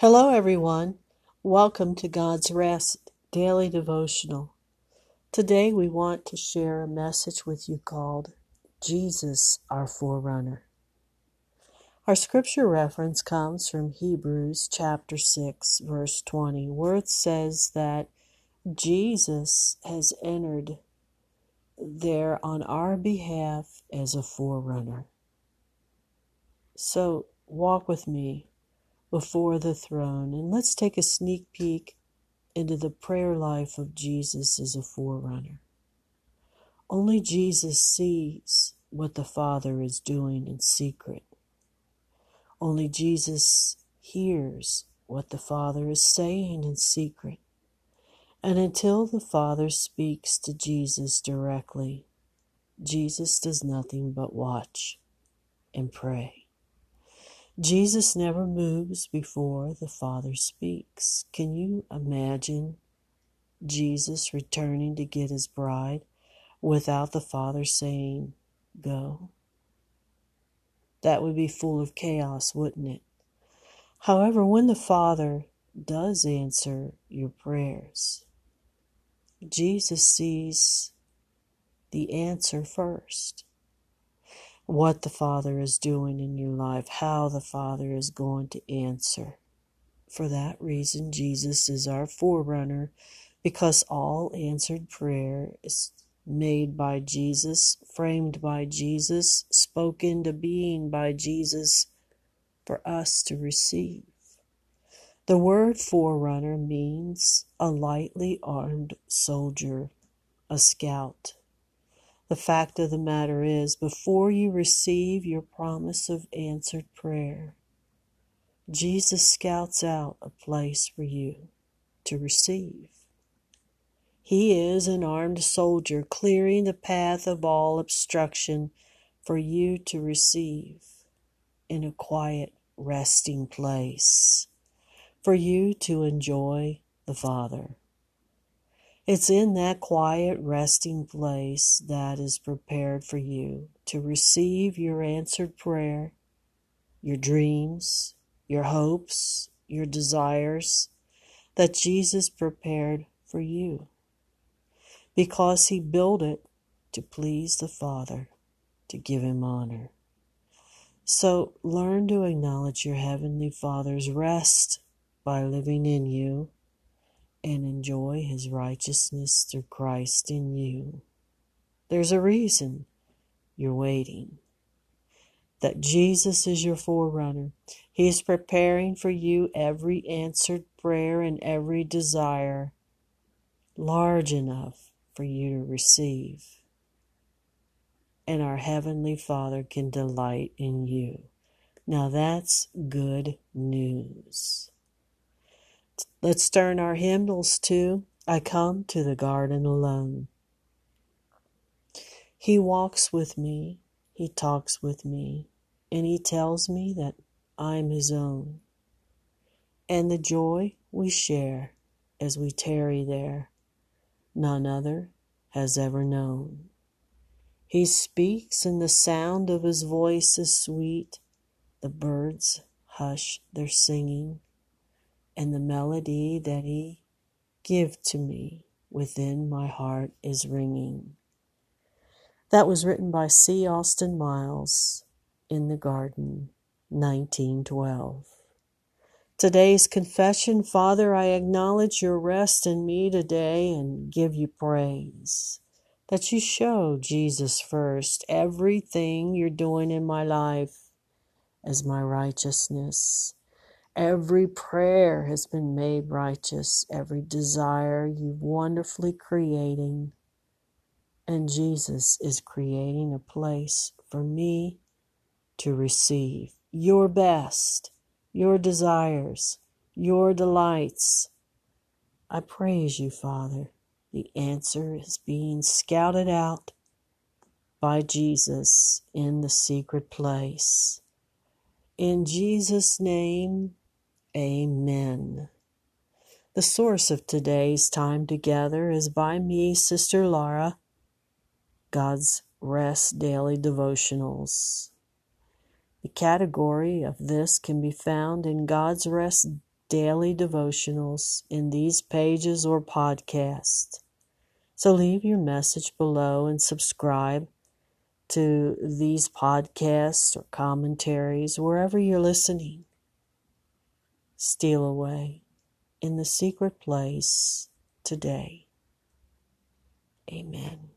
Hello, everyone. Welcome to God's Rest Daily Devotional. Today, we want to share a message with you called Jesus, our Forerunner. Our scripture reference comes from Hebrews chapter 6, verse 20, where it says that Jesus has entered there on our behalf as a forerunner. So, walk with me before the throne and let's take a sneak peek into the prayer life of Jesus as a forerunner. Only Jesus sees what the Father is doing in secret. Only Jesus hears what the Father is saying in secret. And until the Father speaks to Jesus directly, Jesus does nothing but watch and pray. Jesus never moves before the Father speaks. Can you imagine Jesus returning to get his bride without the Father saying, Go? That would be full of chaos, wouldn't it? However, when the Father does answer your prayers, Jesus sees the answer first. What the Father is doing in your life, how the Father is going to answer. For that reason, Jesus is our forerunner because all answered prayer is made by Jesus, framed by Jesus, spoken to being by Jesus for us to receive. The word forerunner means a lightly armed soldier, a scout. The fact of the matter is, before you receive your promise of answered prayer, Jesus scouts out a place for you to receive. He is an armed soldier clearing the path of all obstruction for you to receive in a quiet resting place, for you to enjoy the Father. It's in that quiet resting place that is prepared for you to receive your answered prayer, your dreams, your hopes, your desires that Jesus prepared for you because he built it to please the Father, to give him honor. So learn to acknowledge your Heavenly Father's rest by living in you and enjoy his righteousness through Christ in you. There's a reason you're waiting. That Jesus is your forerunner. He is preparing for you every answered prayer and every desire large enough for you to receive. And our Heavenly Father can delight in you. Now that's good news. Let's turn our hymnals to I Come to the Garden Alone. He walks with me, He talks with me, and He tells me that I'm His own. And the joy we share as we tarry there none other has ever known. He speaks, and the sound of his voice is sweet. The birds hush their singing, and the melody that he give to me within my heart is ringing. That was written by C. Austin Miles in the Garden, 1912. Today's confession, Father, I acknowledge your rest in me today and give you praise. That you show Jesus first, everything you're doing in my life as my righteousness. Every prayer has been made righteous, every desire you wonderfully creating. And Jesus is creating a place for me to receive your best your desires, your delights. I praise you, Father. The answer is being scouted out by Jesus in the secret place. In Jesus' name, amen. The source of today's time together is by me, Sister Laura, God's Rest Daily Devotionals. The category of this can be found in God's Rest daily devotionals in these pages or podcasts. So leave your message below and subscribe to these podcasts or commentaries wherever you're listening. Steal away in the secret place today. Amen.